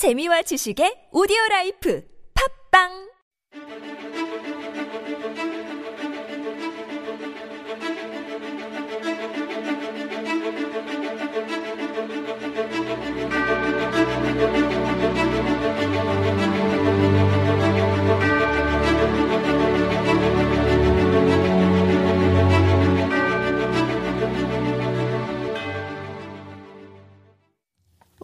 재미와 지식의 오디오 라이프. 팝빵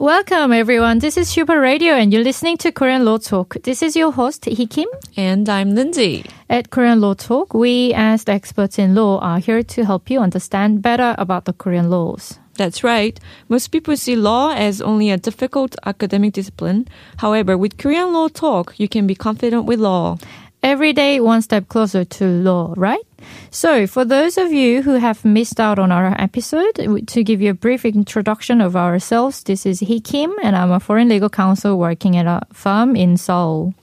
Welcome everyone. This is Super Radio and you're listening to Korean Law Talk. This is your host Hee Kim. And I'm Lindsay. At Korean Law Talk, we as the experts in law are here to help you understand better about the Korean laws. That's right. Most people see law as only a difficult academic discipline. However, with Korean Law Talk, you can be confident with law. Every day one step closer to law, right? So, for those of you who have missed out on our episode, to give you a brief introduction of ourselves, this is Hee Kim, and I'm a foreign legal counsel working at a firm in Seoul.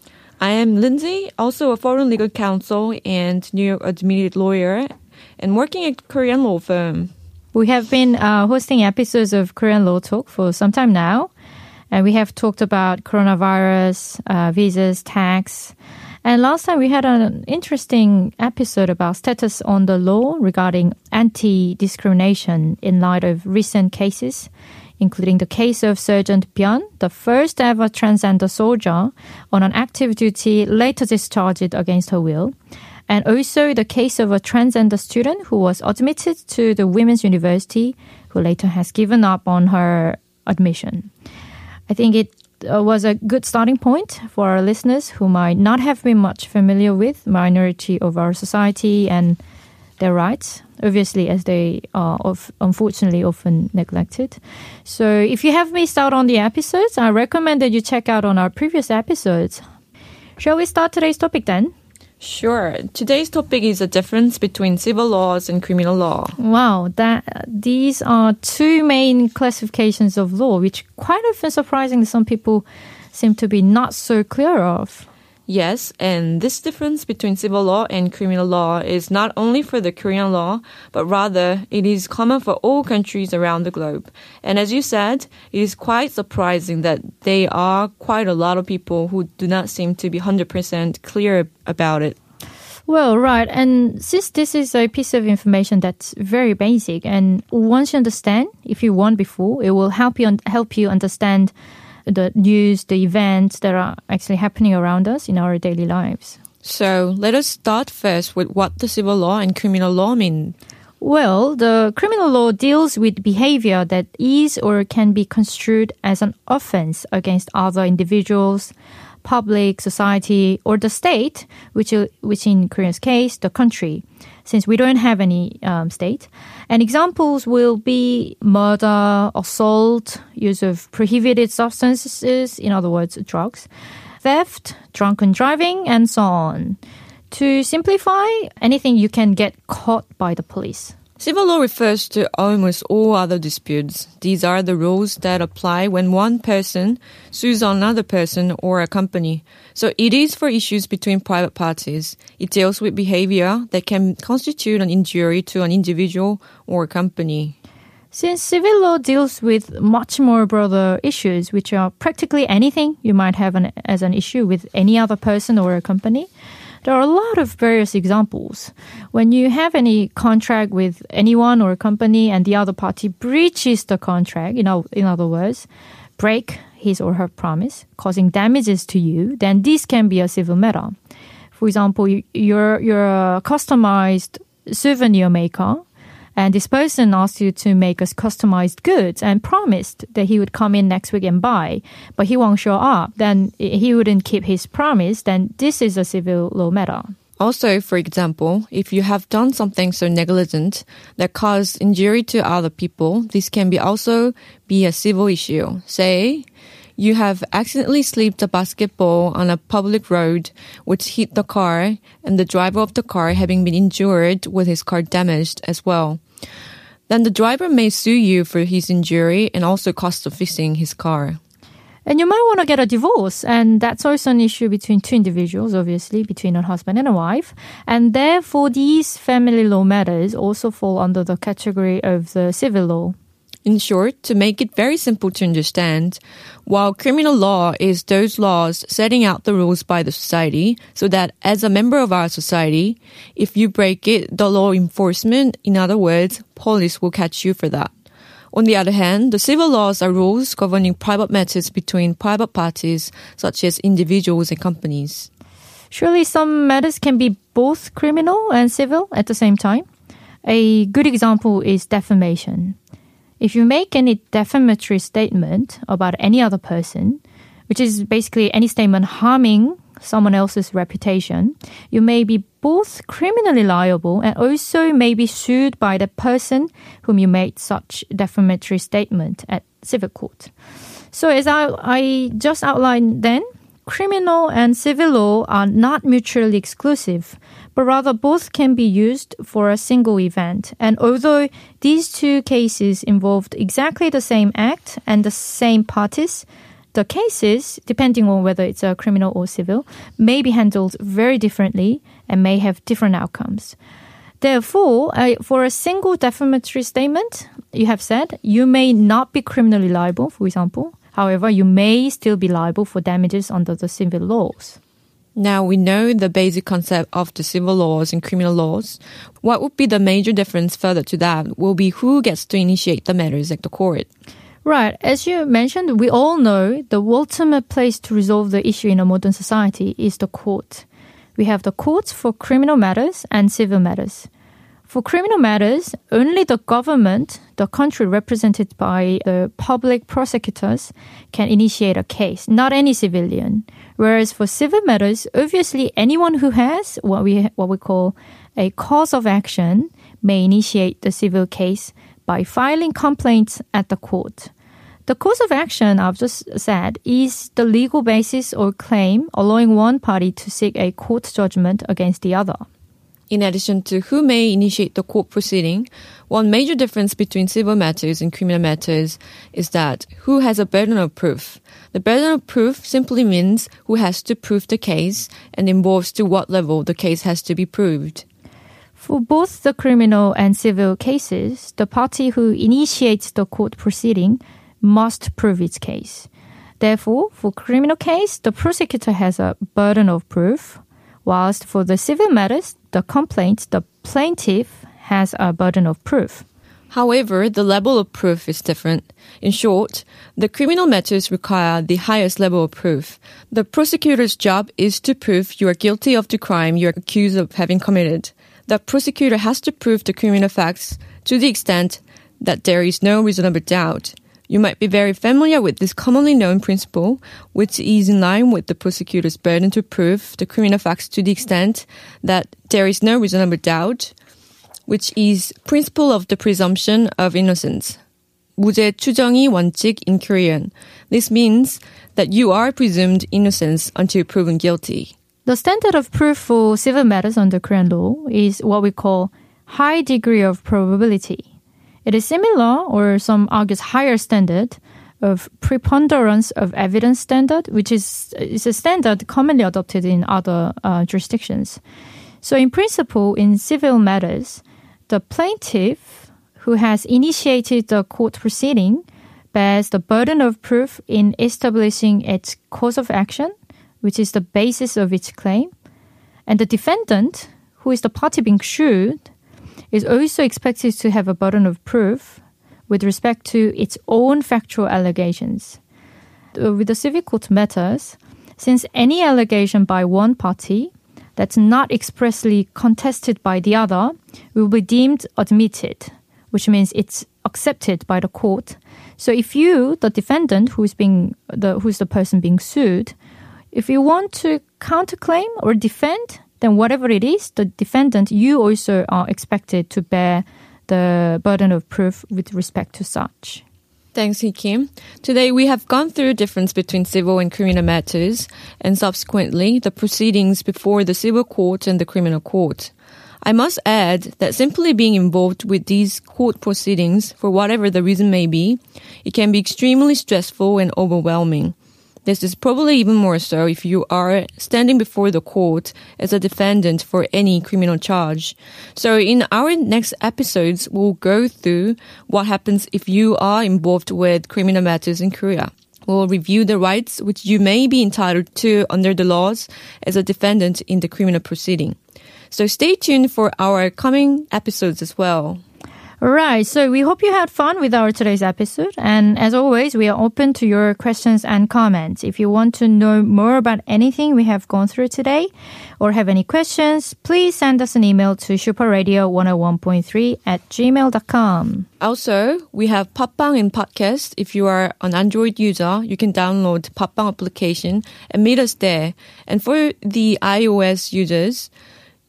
I am Lindsay, also a foreign legal counsel and New York admitted lawyer, and working at Korean law firm. We have been uh, hosting episodes of Korean Law Talk for some time now, and we have talked about coronavirus, uh, visas, tax. And last time we had an interesting episode about status on the law regarding anti-discrimination in light of recent cases, including the case of Sergeant Byun, the first ever transgender soldier on an active duty later discharged against her will and also the case of a transgender student who was admitted to the Women's University who later has given up on her admission. I think it Uh, was a good starting point for our listeners who might not have been much familiar with minority of our society and their rights, obviously, as they are of, unfortunately often neglected. So, if you have missed out on the episodes, I recommend that you check out on our previous episodes. Shall we start today's topic then? Sure. Today's topic is the difference between civil laws and criminal law. Wow, that these are two main classifications of law, which quite often surprisingly some people seem to be not so clear of. Yes, and this difference between civil law and criminal law is not only for the Korean law, but rather it is common for all countries around the globe. And as you said, it is quite surprising that there are quite a lot of people who do not seem to be 100% clear about it. Well, right. And since this is a piece of information that's very basic and once you understand, if you want before, it will help you help you understand the news, the events that are actually happening around us in our daily lives. So let us start first with what the civil law and criminal law mean. Well, the criminal law deals with behavior that is or can be construed as an offense against other individuals, public, society, or the state, which, which in Korea's case, the country, since we don't have any um, state. And examples will be murder, assault, use of prohibited substances, in other words, drugs, theft, drunken driving, and so on. To simplify, anything you can get caught by the police. Civil law refers to almost all other disputes. These are the rules that apply when one person sues another person or a company. So it is for issues between private parties. It deals with behavior that can constitute an injury to an individual or a company. Since civil law deals with much more broader issues, which are practically anything you might have an, as an issue with any other person or a company, there are a lot of various examples. When you have any contract with anyone or a company and the other party breaches the contract, you know, in other words, break his or her promise, causing damages to you, then this can be a civil matter. For example, you're, you're a customized souvenir maker and this person asked you to make us customized goods and promised that he would come in next week and buy, but he won't show up. Then he wouldn't keep his promise. Then this is a civil law matter. Also, for example, if you have done something so negligent that caused injury to other people, this can be also be a civil issue. Say, you have accidentally slipped a basketball on a public road which hit the car and the driver of the car having been injured with his car damaged as well. Then the driver may sue you for his injury and also cost of fixing his car. And you might want to get a divorce. And that's also an issue between two individuals, obviously, between a husband and a wife. And therefore, these family law matters also fall under the category of the civil law. In short, to make it very simple to understand, while criminal law is those laws setting out the rules by the society, so that as a member of our society, if you break it, the law enforcement, in other words, police will catch you for that. On the other hand, the civil laws are rules governing private matters between private parties, such as individuals and companies. Surely some matters can be both criminal and civil at the same time. A good example is defamation. If you make any defamatory statement about any other person, which is basically any statement harming someone else's reputation, you may be both criminally liable and also may be sued by the person whom you made such defamatory statement at civil court. So as I, I just outlined then, criminal and civil law are not mutually exclusive, but rather both can be used for a single event. And although these two cases involved exactly the same act and the same parties, the cases, depending on whether it's a criminal or civil, may be handled very differently and may have different outcomes. Therefore, for a single defamatory statement, you have said you may not be criminally liable, for example. However, you may still be liable for damages under the civil laws. Now we know the basic concept of the civil laws and criminal laws. What would be the major difference further to that will be who gets to initiate the matters at the court. Right. As you mentioned, we all know the ultimate place to resolve the issue in a modern society is the court. We have the courts for criminal matters and civil matters. For criminal matters, only the government, the country represented by the public prosecutors, can initiate a case, not any civilian. Whereas for civil matters, obviously anyone who has what we what we call a cause of action may initiate the civil case by filing complaints at the court. The cause of action I've just said is the legal basis or claim allowing one party to seek a court judgment against the other. In addition to who may initiate the court proceeding, one major difference between civil matters and criminal matters is that who has a burden of proof. The burden of proof simply means who has to prove the case and involves to what level the case has to be proved. For both the criminal and civil cases, the party who initiates the court proceeding must prove its case. Therefore, for criminal case, the prosecutor has a burden of proof, whilst for the civil matters, the complaint, the plaintiff has a burden of proof. However, the level of proof is different. In short, the criminal matters require the highest level of proof. The prosecutor's job is to prove you are guilty of the crime you are accused of having committed. The prosecutor has to prove the criminal facts to the extent that there is no reasonable doubt. You might be very familiar with this commonly known principle, which is in line with the prosecutor's burden to prove the criminal facts to the extent that there is no reasonable doubt, which is principle of the presumption of innocence. 무죄 추정이 원칙 in Korean. This means that you are presumed innocent until proven guilty. The standard of proof for civil matters under Korean law is what we call high degree of probability. It is similar, or some argues higher standard of preponderance of evidence standard, which is, is a standard commonly adopted in other uh, jurisdictions. So, in principle, in civil matters, the plaintiff who has initiated the court proceeding bears the burden of proof in establishing its cause of action, which is the basis of its claim, and the defendant, who is the party being sued, is also expected to have a burden of proof with respect to its own factual allegations. Uh, with the civil court matters, since any allegation by one party that's not expressly contested by the other will be deemed admitted, which means it's accepted by the court. So if you, the defendant, who's being the who's the person being sued, if you want to counterclaim or defend, then whatever it is, the defendant, you also are expected to bear the burden of proof with respect to such. Thanks, Kim. Today we have gone through the difference between civil and criminal matters and subsequently the proceedings before the civil court and the criminal court. I must add that simply being involved with these court proceedings, for whatever the reason may be, it can be extremely stressful and overwhelming. This is probably even more so if you are standing before the court as a defendant for any criminal charge. So in our next episodes, we'll go through what happens if you are involved with criminal matters in Korea. We'll review the rights which you may be entitled to under the laws as a defendant in the criminal proceeding. So stay tuned for our coming episodes as well. Right. So we hope you had fun with our today's episode. And as always, we are open to your questions and comments. If you want to know more about anything we have gone through today or have any questions, please send us an email to superradio101.3 at gmail.com. Also, we have Podbbang in podcast. If you are an Android user, you can download Podbbang application and meet us there. And for the iOS users,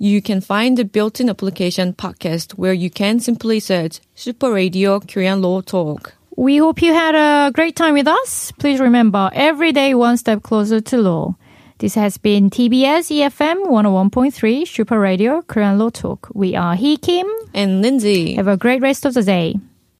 you can find the built-in application podcast where you can simply search Super Radio Korean Law Talk. We hope you had a great time with us. Please remember, every day one step closer to law. This has been TBS EFM 101.3 Super Radio Korean Law Talk. We are Hee Kim. And Lindsay. Have a great rest of the day.